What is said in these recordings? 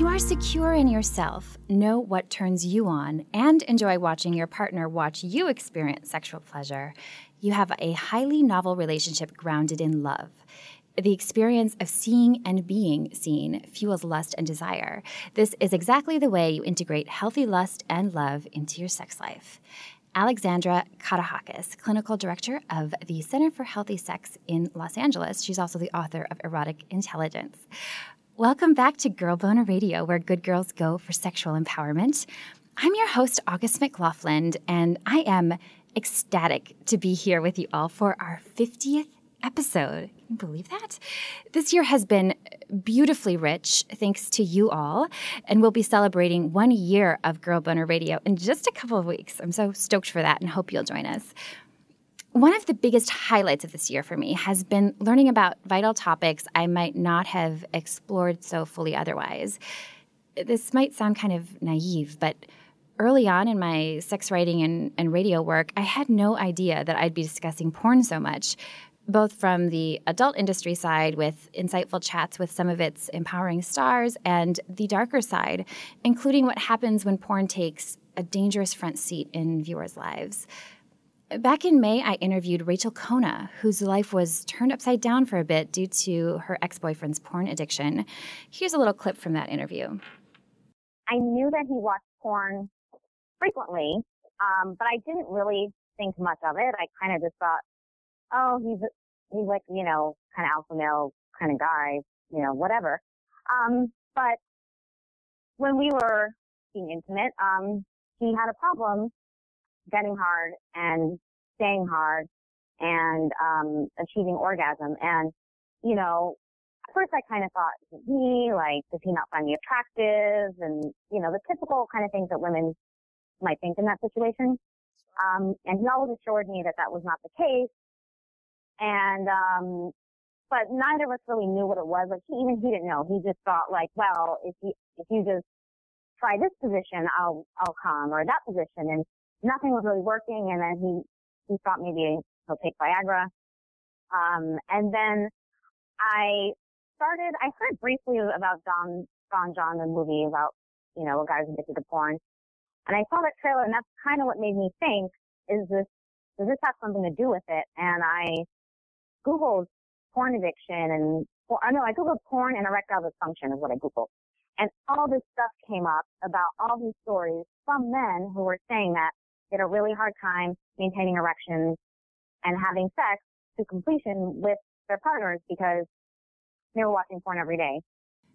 You are secure in yourself, know what turns you on, and enjoy watching your partner watch you experience sexual pleasure, you have a highly novel relationship grounded in love. The experience of seeing and being seen fuels lust and desire. This is exactly the way you integrate healthy lust and love into your sex life. Alexandra Katehakis, clinical director of the Center for Healthy Sex in Los Angeles. She's also the author of Erotic Intelligence. Welcome back to Girl Boner Radio, where good girls go for sexual empowerment. I'm your host, August McLaughlin, and I am ecstatic to be here with you all for our 50th episode. Can you believe that? This year has been beautifully rich, thanks to you all, and we'll be celebrating one year of Girl Boner Radio in just a couple of weeks. I'm so stoked for that and hope you'll join us. One of the biggest highlights of this year for me has been learning about vital topics I might not have explored so fully otherwise. This might sound kind of naive, but early on in my sex writing and, and radio work, I had no idea that I'd be discussing porn so much, both from the adult industry side with insightful chats with some of its empowering stars and the darker side, including what happens when porn takes a dangerous front seat in viewers' lives. Back in May, I interviewed Rachel Kona, whose life was turned upside down for a bit due to her ex boyfriend's porn addiction. Here's a little clip from that interview. I knew that he watched porn frequently, um, but I didn't really think much of it. I kind of just thought, oh, he's he's like you know kind of alpha male kind of guy, you know, whatever. Um, but when we were being intimate, um, he had a problem getting hard and staying hard and um achieving orgasm. And you know at first I kind of thought me like does he not find me attractive? And you know the typical kind of things that women might think in that situation. Um and he always assured me that that was not the case. And um but neither of us really knew what it was. Like he even he didn't know. He just thought like well if you if you just try this position I'll I'll come or that position. And nothing was really working. And then he, he thought maybe he'll take Viagra. Um, and then I started, I heard briefly about Don, Don Jon, the movie about, you know, a guy who's addicted to porn. And I saw that trailer and that's kind of what made me think, is this, does this have something to do with it? And I Googled porn addiction and, well, I know I Googled porn and erectile dysfunction is what I Googled. And all this stuff came up about all these stories from men who were saying that they had a really hard time maintaining erections and having sex to completion with their partners because they were watching porn every day.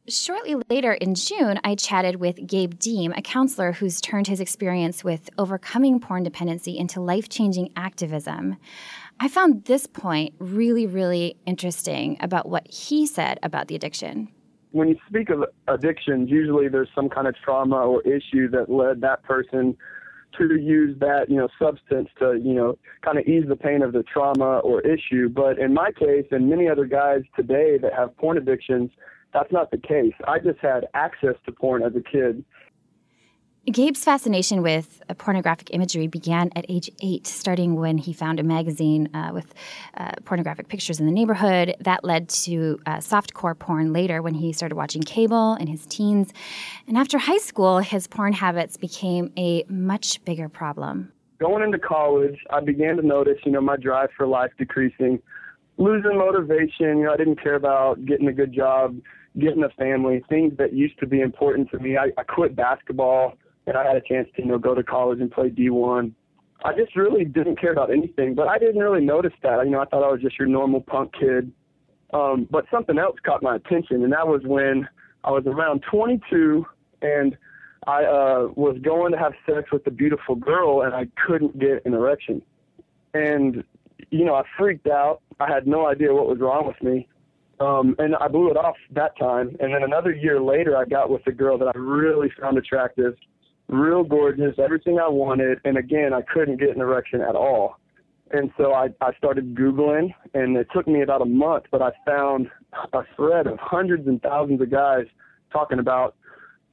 Shortly later in June, I chatted with Gabe Deem, a counselor who's turned his experience with overcoming porn dependency into life changing activism. I found this point really, really interesting about what he said about the addiction. When you speak of addictions, usually there's some kind of trauma or issue that led that person to use that, you know, substance to, you know, kind of ease the pain of the trauma or issue. But in my case and many other guys today that have porn addictions, that's not the case. I just had access to porn as a kid. Gabe's fascination with uh, pornographic imagery began at age eight, starting when he found a magazine uh, with uh, pornographic pictures in the neighborhood. That led to uh, softcore porn later when he started watching cable in his teens. And after high school, his porn habits became a much bigger problem. Going into college, I began to notice, you know, my drive for life decreasing, losing motivation. You know, I didn't care about getting a good job, getting a family, things that used to be important to me. I, I quit basketball and I had a chance to you know go to college and play D1. I just really didn't care about anything, but I didn't really notice that. You know, I thought I was just your normal punk kid. Um, but something else caught my attention, and that was when I was around 22 and I uh, was going to have sex with a beautiful girl, and I couldn't get an erection. And you know, I freaked out. I had no idea what was wrong with me. Um, and I blew it off that time. And then another year later, I got with a girl that I really found attractive, real gorgeous, everything I wanted. And again, I couldn't get an erection at all. And so I, I started Googling, and it took me about a month, but I found a thread of hundreds and thousands of guys talking about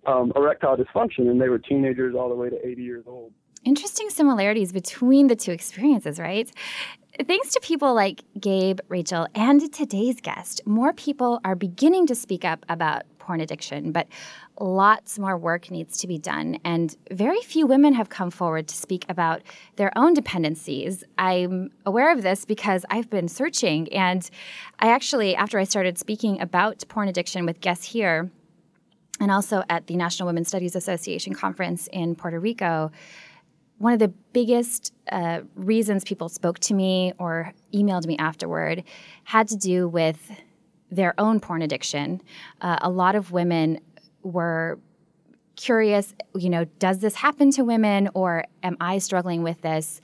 um, erectile dysfunction, and they were teenagers all the way to 80 years old. Interesting similarities between the two experiences, right? Thanks to people like Gabe, Rachel, and today's guest, more people are beginning to speak up about porn addiction, but lots more work needs to be done. And very few women have come forward to speak about their own dependencies. I'm aware of this because I've been searching, and I actually, after I started speaking about porn addiction with guests here, and also at the National Women's Studies Association conference in Puerto Rico, one of the biggest uh, reasons people spoke to me or emailed me afterward had to do with their own porn addiction. Uh, a lot of women were curious, you know, does this happen to women or am I struggling with this?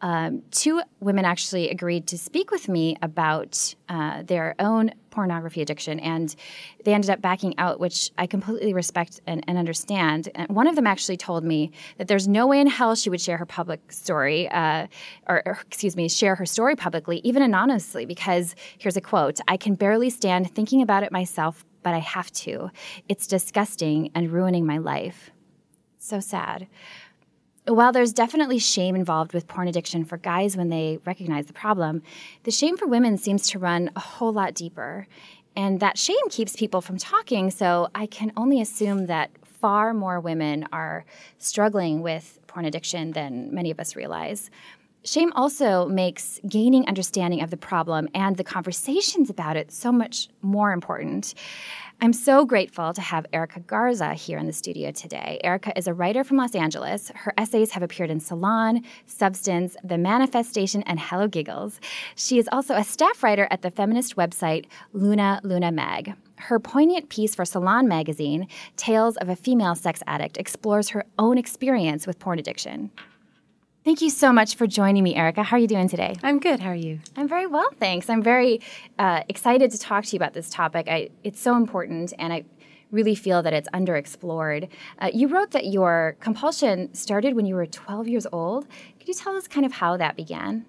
Um, two women actually agreed to speak with me about uh, their own pornography addiction, and they ended up backing out, which I completely respect and, and, understand. And one of them actually told me that there's no way in hell she would share her public story, uh, or, or excuse me, share her story publicly, even anonymously, because here's a quote I can barely stand thinking about it myself, but I have to. It's disgusting and ruining my life. So sad. While there's definitely shame involved with porn addiction for guys when they recognize the problem, the shame for women seems to run a whole lot deeper. And that shame keeps people from talking, so I can only assume that far more women are struggling with porn addiction than many of us realize. Shame also makes gaining understanding of the problem and the conversations about it so much more important. I'm so grateful to have Erica Garza here in the studio today. Erica is a writer from Los Angeles. Her essays have appeared in Salon, Substance, The Manifest-Station, and Hello Giggles. She is also a staff writer at the feminist website Luna Luna Mag. Her poignant piece for Salon magazine, Tales of a Female Sex Addict, explores her own experience with porn addiction. Thank you so much for joining me, Erica. How are you doing today? I'm good. How are you? I'm very well, thanks. I'm very uh, excited to talk to you about this topic. I, it's so important, and I really feel that it's underexplored. Uh, you wrote that your compulsion started when you were 12 years old. Could you tell us kind of how that began?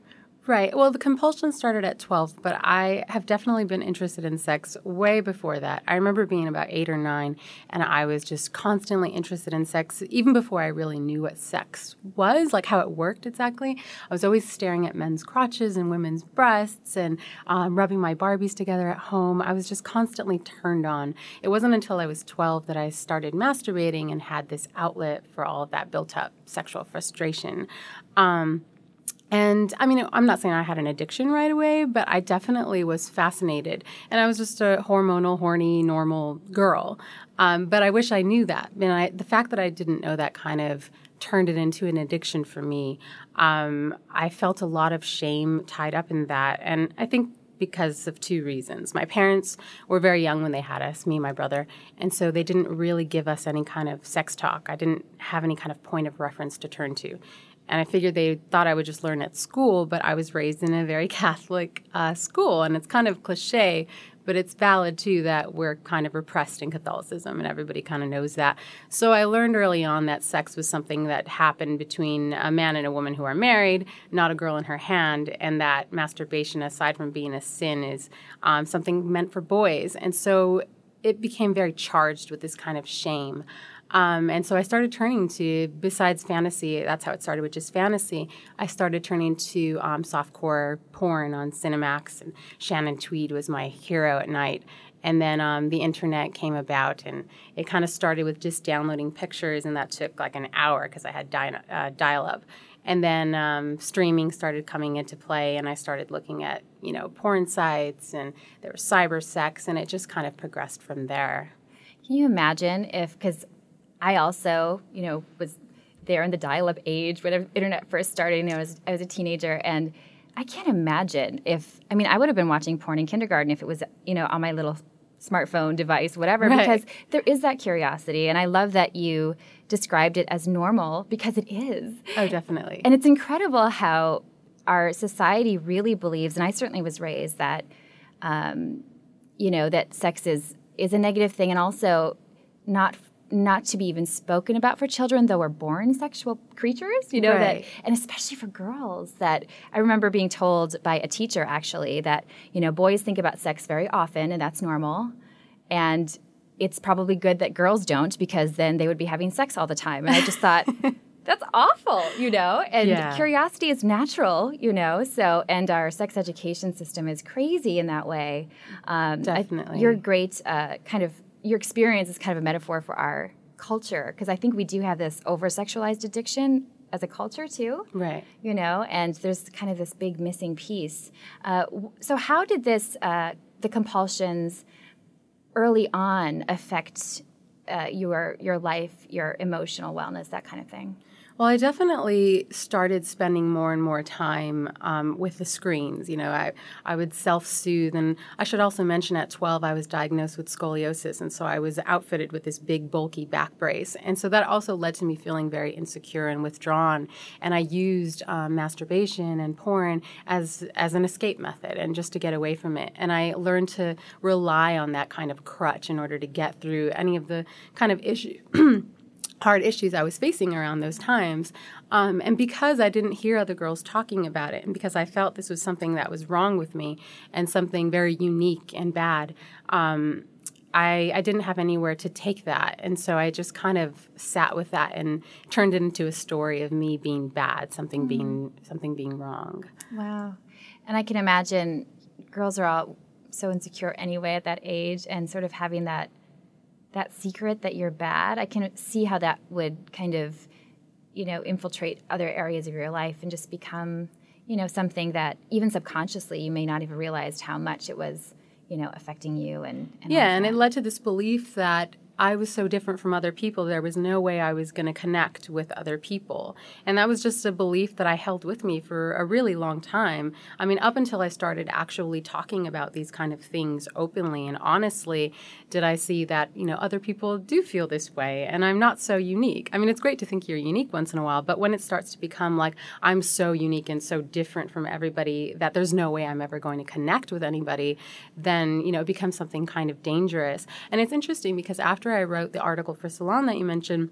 Right. Well, the compulsion started at 12, but I have definitely been interested in sex way before that. I remember being about eight or nine, and I was just constantly interested in sex, even before I really knew what sex was, like how it worked exactly. I was always staring at men's crotches and women's breasts and um, rubbing my Barbies together at home. I was just constantly turned on. It wasn't until I was 12 that I started masturbating and had this outlet for all of that built up sexual frustration. Um, and I mean, I'm not saying I had an addiction right away, but I definitely was fascinated. And I was just a hormonal, horny, normal girl. Um, but I wish I knew that. And I, the fact that I didn't know that kind of turned it into an addiction for me. Um, I felt a lot of shame tied up in that. And I think because of two reasons. My parents were very young when they had us, me and my brother, and so they didn't really give us any kind of sex talk. I didn't have any kind of point of reference to turn to. And I figured they thought I would just learn at school, but I was raised in a very Catholic uh, school. And it's kind of cliche, but it's valid too that we're kind of repressed in Catholicism, and everybody kind of knows that. So I learned early on that sex was something that happened between a man and a woman who are married, not a girl in her hand, and that masturbation, aside from being a sin, is um, something meant for boys. And so it became very charged with this kind of shame. Um, and so I started turning to, besides fantasy, that's how it started, which is fantasy. I started turning to um, softcore porn on Cinemax, and Shannon Tweed was my hero at night. And then um, the internet came about, and it kind of started with just downloading pictures, and that took like an hour because I had uh, dial up. And then um, streaming started coming into play, and I started looking at you know porn sites, and there was cyber sex, and it just kind of progressed from there. Can you imagine if because I also, you know, was there in the dial-up age when the internet first started. You know, I was, I was a teenager, and I can't imagine if I mean I would have been watching porn in kindergarten if it was you know on my little smartphone device, whatever, right. because there is that curiosity, and I love that you described it as normal because it is. Oh, definitely. And it's incredible how our society really believes, and I certainly was raised that, um, you know, that sex is is a negative thing, and also not not to be even spoken about for children, though we're born sexual creatures, you know, Right. that, and especially for girls. That I remember being told by a teacher actually that, you know, boys think about sex very often and that's normal. And it's probably good that girls don't because then they would be having sex all the time. And I just thought, that's awful, you know? And Yeah. curiosity is natural, you know? So, and our sex education system is crazy in that way. Um, I- Definitely. your great uh, kind of your experience is kind of a metaphor for our culture because I think we do have this over sexualized addiction as a culture too. Right. You know, and there's kind of this big missing piece. Uh, so, how did this, uh, the compulsions early on affect uh, your your life, your emotional wellness, that kind of thing? Well, I definitely started spending more and more time um, with the screens. You know, I, I would self soothe. And I should also mention at 12, I was diagnosed with scoliosis. And so I was outfitted with this big, bulky back brace. And so that also led to me feeling very insecure and withdrawn. And I used um, masturbation and porn as, as an escape method and just to get away from it. And I learned to rely on that kind of crutch in order to get through any of the kind of issue. hard issues I was facing around those times. Um, and because I didn't hear other girls talking about it, and because I felt this was something that was wrong with me and something very unique and bad, um, I, I didn't have anywhere to take that. And so I just kind of sat with that and turned it into a story of me being bad, something being something being wrong. Wow. And I can imagine girls are all so insecure anyway at that age and sort of having that that secret that you're bad. I can see how that would kind of you know infiltrate other areas of your life and just become you know something that even subconsciously you may not have realized how much it was you know affecting you and, and Yeah, and it led to this belief that I was so different from other people, there was no way I was going to connect with other people. And that was just a belief that I held with me for a really long time. I mean, up until I started actually talking about these kind of things openly and honestly, did I see that, you know, other people do feel this way and I'm not so unique. I mean, it's great to think you're unique once in a while, but when it starts to become like I'm so unique and so different from everybody that there's no way I'm ever going to connect with anybody, then, you know, it becomes something kind of dangerous. And it's interesting because after I wrote the article for Salon that you mentioned,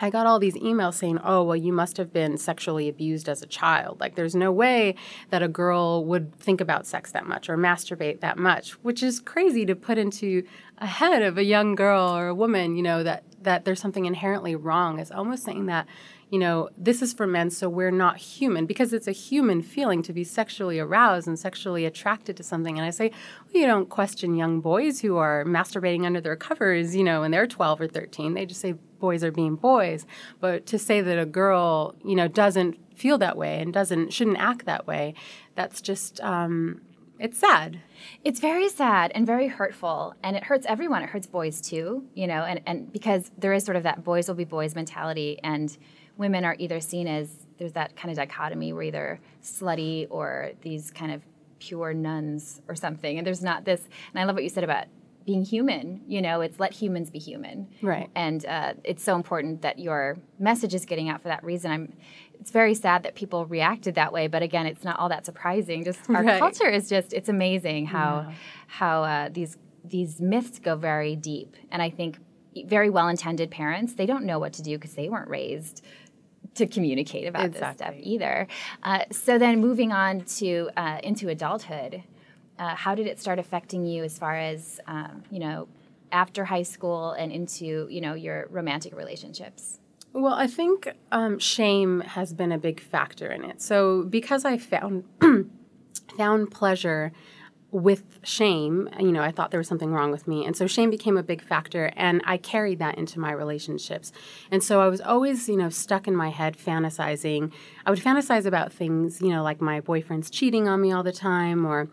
I got all these emails saying, oh, well, you must have been sexually abused as a child. Like, there's no way that a girl would think about sex that much or masturbate that much, which is crazy to put into a head of a young girl or a woman, you know, that, that there's something inherently wrong. It's almost saying that, you know, this is for men, so we're not human because it's a human feeling to be sexually aroused and sexually attracted to something. And I say, well, you don't question young boys who are masturbating under their covers, you know, when they're 12 or 13. They just say boys are being boys. But to say that a girl, you know, doesn't feel that way and doesn't shouldn't act that way, that's just um, it's sad. It's very sad and very hurtful, and it hurts everyone. It hurts boys too, you know, and, and because there is sort of that boys will be boys mentality, and women are either seen as there's that kind of dichotomy where either slutty or these kind of pure nuns or something, and there's not this. And I love what you said about being human. You know, it's let humans be human, Right. And uh, it's so important that your message is getting out for that reason. I'm. It's very sad that people reacted that way, but again, it's not all that surprising. Just our Right. culture is just—it's amazing how how uh, these these myths go very deep. And I think very well-intended parents they don't know what to do because they weren't raised to communicate about this stuff either. Uh, so then, moving on to uh, into adulthood, uh, how did it start affecting you as far as um, you know after high school and into you know your romantic relationships? Well, I think um, shame has been a big factor in it. So because I found found pleasure with shame, you know, I thought there was something wrong with me. And so shame became a big factor and I carried that into my relationships. And so I was always, you know, stuck in my head fantasizing. I would fantasize about things, you know, like my boyfriend's cheating on me all the time or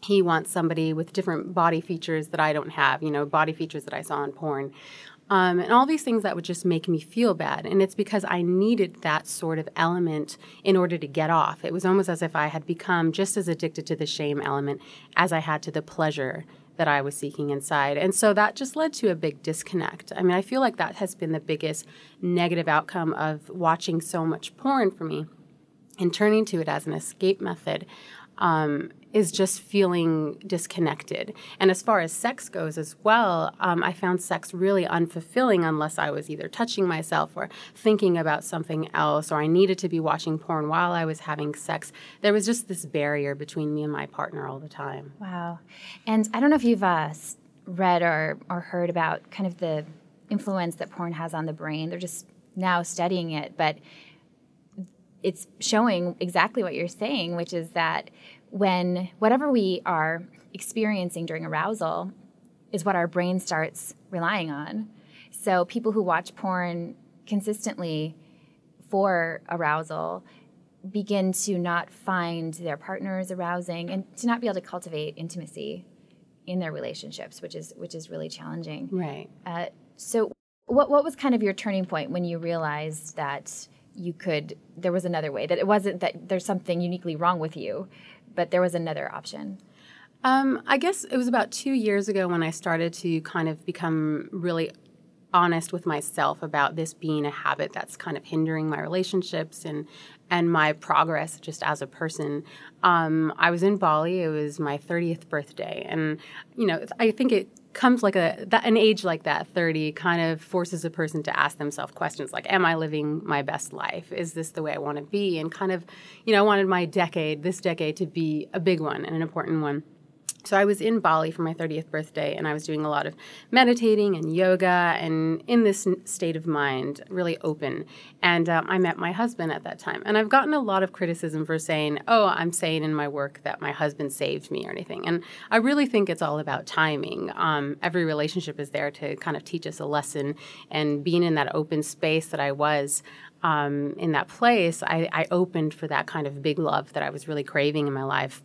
he wants somebody with different body features that I don't have, you know, body features that I saw in porn. Um, and all these things that would just make me feel bad. And it's because I needed that sort of element in order to get off. It was almost as if I had become just as addicted to the shame element as I had to the pleasure that I was seeking inside. And so that just led to a big disconnect. I mean, I feel like that has been the biggest negative outcome of watching so much porn for me and turning to it as an escape method um, is just feeling disconnected. And as far as sex goes as well, um, I found sex really unfulfilling unless I was either touching myself or thinking about something else, or I needed to be watching porn while I was having sex. There was just this barrier between me and my partner all the time. Wow. And I don't know if you've uh, read or, or heard about kind of the influence that porn has on the brain. They're just now studying it, but it's showing exactly what you're saying, which is that when whatever we are experiencing during arousal is what our brain starts relying on. So people who watch porn consistently for arousal begin to not find their partners arousing and to not be able to cultivate intimacy in their relationships, which is which is really challenging. Right. Uh, so, what what was kind of your turning point when you realized that you could there was another way that it wasn't that there's something uniquely wrong with you, but there was another option? Um, I guess it was about two years ago when I started to kind of become really honest with myself about this being a habit that's kind of hindering my relationships and and my progress just as a person. Um, I was in Bali. It was my 30th birthday, and you know I think it comes like a that, an age like that 30 kind of forces a person to ask themselves questions like am i living my best life? Is this the way i want to be? And kind of you know i wanted my decade this decade to be a big one and an important one so I was in Bali for my 30th birthday and I was doing a lot of meditating and yoga and in this state of mind, really open. And um, I met my husband at that time. And I've gotten a lot of criticism for saying, oh, I'm saying in my work that my husband saved me or anything. And I really think it's all about timing. Um, every relationship is there to kind of teach us a lesson. And being in that open space that I was, um, in that place, I, I opened for that kind of big love that I was really craving in my life.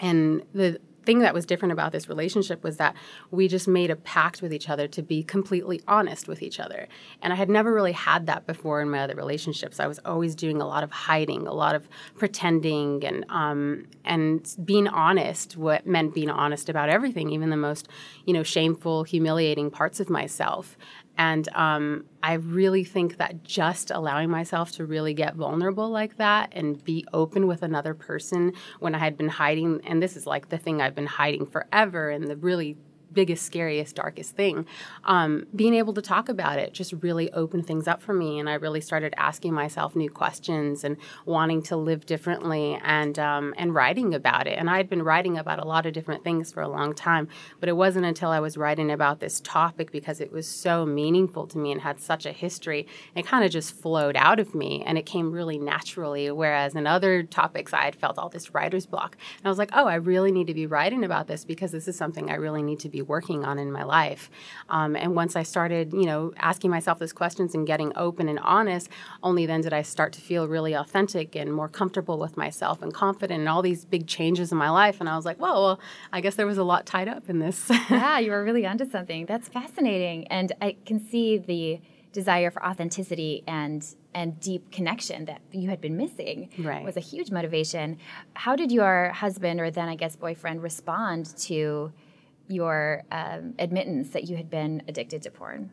And the thing that was different about this relationship was that we just made a pact with each other to be completely honest with each other. And I had never really had that before in my other relationships. I was always doing a lot of hiding, a lot of pretending, and um, and being honest. What meant being honest about everything, even the most you know shameful, humiliating parts of myself. And um, I really think that just allowing myself to really get vulnerable like that and be open with another person when I had been hiding, and this is like the thing I've been hiding forever, and the really biggest, scariest, darkest thing. Um, being able to talk about it just really opened things up for me, and I really started asking myself new questions and wanting to live differently and um, and writing about it. And I had been writing about a lot of different things for a long time, but it wasn't until I was writing about this topic because it was so meaningful to me and had such a history. It kind of just flowed out of me, and it came really naturally. Whereas in other topics, I had felt all this writer's block, and I was like, oh, I really need to be writing about this because this is something I really need to be working on in my life. Um, and once I started, you know, asking myself those questions and getting open and honest, only then did I start to feel really authentic and more comfortable with myself and confident and all these big changes in my life. And I was like, well, well, I guess there was a lot tied up in this. yeah, you were really onto something. That's fascinating. And I can see the desire for authenticity and and deep connection that you had been missing right. was a huge motivation. How did your husband or then I guess boyfriend respond to your um, admittance that you had been addicted to porn?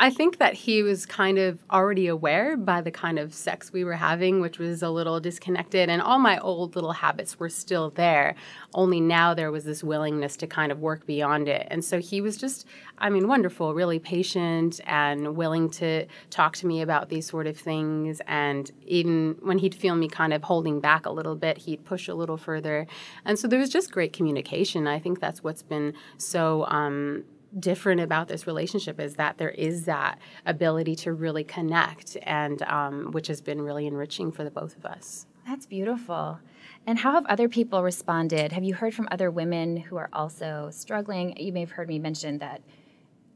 I think that he was kind of already aware by the kind of sex we were having, which was a little disconnected, and all my old little habits were still there. Only now there was this willingness to kind of work beyond it. And so he was just, I mean, wonderful, really patient and willing to talk to me about these sort of things. And even when he'd feel me kind of holding back a little bit, he'd push a little further. And so there was just great communication. I think that's what's been so. Um, different about this relationship is that there is that ability to really connect, and um, which has been really enriching for the both of us. That's beautiful. And how have other people responded? Have you heard from other women who are also struggling? You may have heard me mention that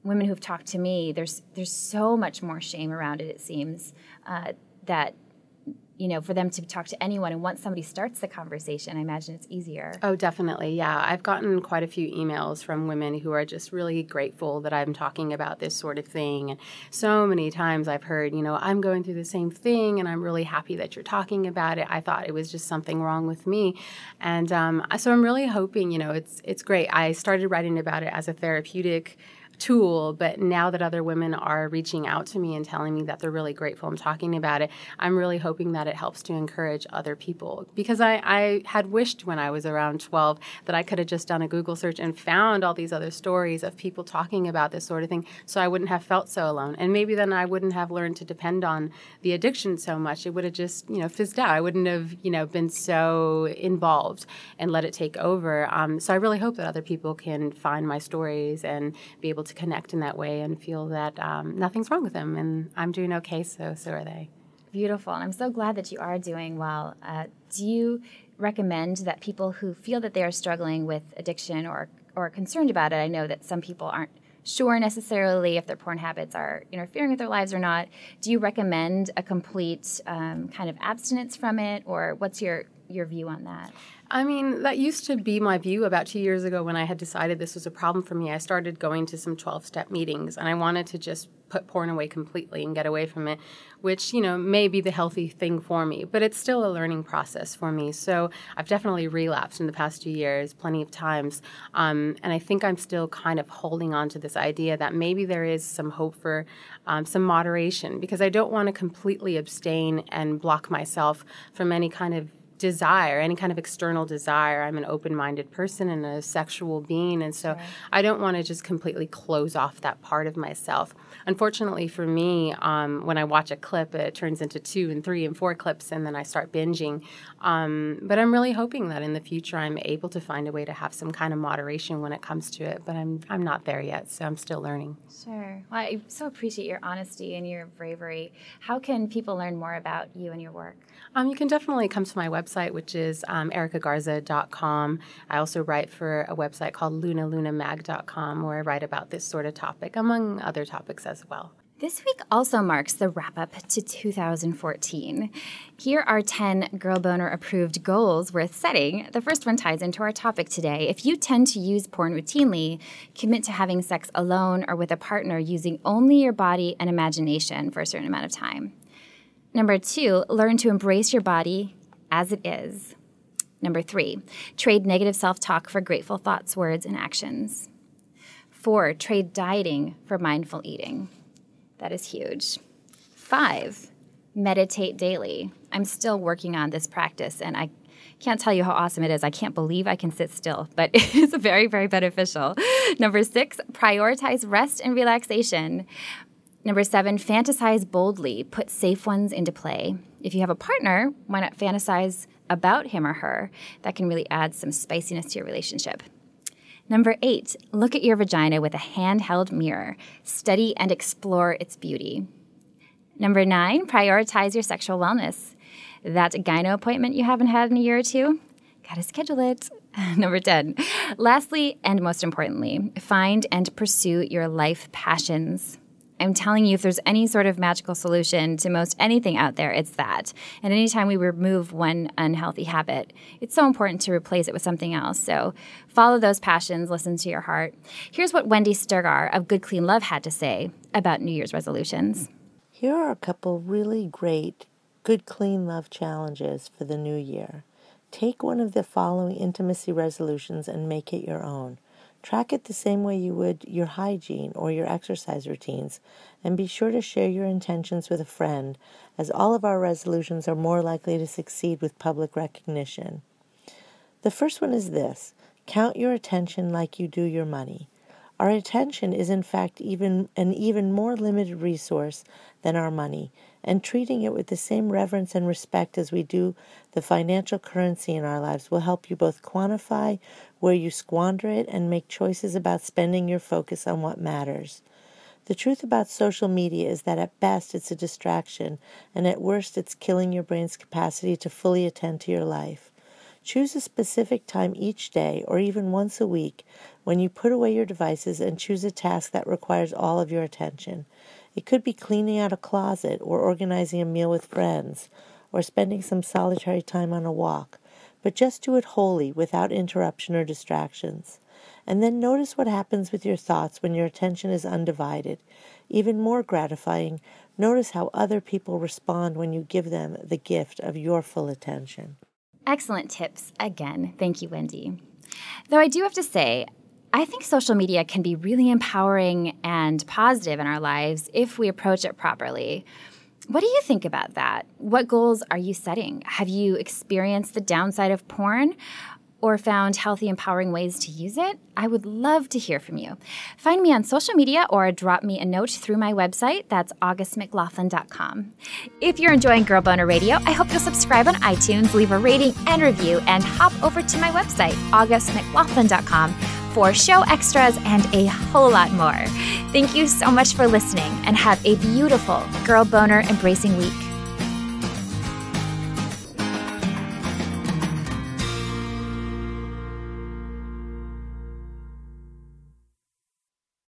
women who've talked to me, there's there's so much more shame around it. It seems uh, that you know, for them to talk to anyone. And once somebody starts the conversation, I imagine it's easier. Oh, definitely. Yeah. I've gotten quite a few emails from women who are just really grateful that I'm talking about this sort of thing. And so many times I've heard, you know, I'm going through the same thing and I'm really happy that you're talking about it. I thought it was just something wrong with me. And um, so I'm really hoping, you know, it's, it's great. I started writing about it as a therapeutic tool. But now that other women are reaching out to me and telling me that they're really grateful I'm talking about it, I'm really hoping that it helps to encourage other people. Because I, I had wished when I was around 12 that I could have just done a Google search and found all these other stories of people talking about this sort of thing so I wouldn't have felt so alone. And maybe then I wouldn't have learned to depend on the addiction so much. It would have just, you know, fizzed out. I wouldn't have, you know, been so involved and let it take over. Um, so I really hope that other people can find my stories and be able to connect in that way and feel that um, nothing's wrong with them and I'm doing okay, so so are they. Beautiful. And I'm so glad that you are doing well. Uh, do you recommend that people who feel that they are struggling with addiction or, or concerned about it, I know that some people aren't sure necessarily if their porn habits are interfering with their lives or not. Do you recommend a complete um, kind of abstinence from it, or what's your your view on that? I mean, that used to be my view about two years ago when I had decided this was a problem for me. I started going to some 12 step meetings and I wanted to just put porn away completely and get away from it, which, you know, may be the healthy thing for me, but it's still a learning process for me. So I've definitely relapsed in the past two years plenty of times. Um, and I think I'm still kind of holding on to this idea that maybe there is some hope for um, some moderation because I don't want to completely abstain and block myself from any kind of desire, any kind of external desire. I'm an open minded person and a sexual being. And so right. I don't want to just completely close off that part of myself. Unfortunately for me, um, when I watch a clip, it turns into two and three and four clips, and then I start binging. Um, but I'm really hoping that in the future I'm able to find a way to have some kind of moderation when it comes to it. But I'm, I'm not there yet, so I'm still learning. Sure. Well, I so appreciate your honesty and your bravery. How can people learn more about you and your work? Um, you can definitely come to my website, which is um, ericagarza.com. I also write for a website called lunalunamag.com where I write about this sort of topic, among other topics as well. This week also marks the wrap up to 2014. Here are 10 Girl Boner approved goals worth setting. The first one ties into our topic today. If you tend to use porn routinely, commit to having sex alone or with a partner using only your body and imagination for a certain amount of time. Number two, learn to embrace your body as it is. Number three, trade negative self talk for grateful thoughts, words, and actions. Four, trade dieting for mindful eating. That is huge. Five, meditate daily. I'm still working on this practice and I can't tell you how awesome it is. I can't believe I can sit still, but it is very, very beneficial. Number six, prioritize rest and relaxation. Number seven, fantasize boldly, put safe ones into play. If you have a partner, why not fantasize about him or her? That can really add some spiciness to your relationship. Number eight, look at your vagina with a handheld mirror. Study and explore its beauty. Number nine, prioritize your sexual wellness. That gyno appointment you haven't had in a year or two, gotta schedule it. Number 10. Lastly, and most importantly, find and pursue your life passions. I'm telling you, if there's any sort of magical solution to most anything out there, it's that. And anytime we remove one unhealthy habit, it's so important to replace it with something else. So follow those passions, listen to your heart. Here's what Wendy Strgar of Good Clean Love had to say about New Year's resolutions. Here are a couple really great Good Clean Love challenges for the new year. Take one of the following intimacy resolutions and make it your own. Track it the same way you would your hygiene or your exercise routines, and be sure to share your intentions with a friend, as all of our resolutions are more likely to succeed with public recognition. The first one is this count your attention like you do your money. Our attention is, in fact, even an even more limited resource than our money, and treating it with the same reverence and respect as we do the financial currency in our lives will help you both quantify where you squander it and make choices about spending your focus on what matters. The truth about social media is that at best it's a distraction, and at worst it's killing your brain's capacity to fully attend to your life. Choose a specific time each day or even once a week when you put away your devices and choose a task that requires all of your attention. It could be cleaning out a closet or organizing a meal with friends or spending some solitary time on a walk, but just do it wholly without interruption or distractions. And then notice what happens with your thoughts when your attention is undivided. Even more gratifying, notice how other people respond when you give them the gift of your full attention. Excellent tips again. Thank you, Wendy. Though I do have to say, I think social media can be really empowering and positive in our lives if we approach it properly. What do you think about that? What goals are you setting? Have you experienced the downside of porn? or found healthy, empowering ways to use it? I would love to hear from you. Find me on social media or drop me a note through my website. That's augustmclaughlin.com. If you're enjoying Girl Boner Radio, I hope you'll subscribe on iTunes, leave a rating and review, and hop over to my website, augustmclaughlin.com for show extras and a whole lot more. Thank you so much for listening and have a beautiful Girl Boner embracing week.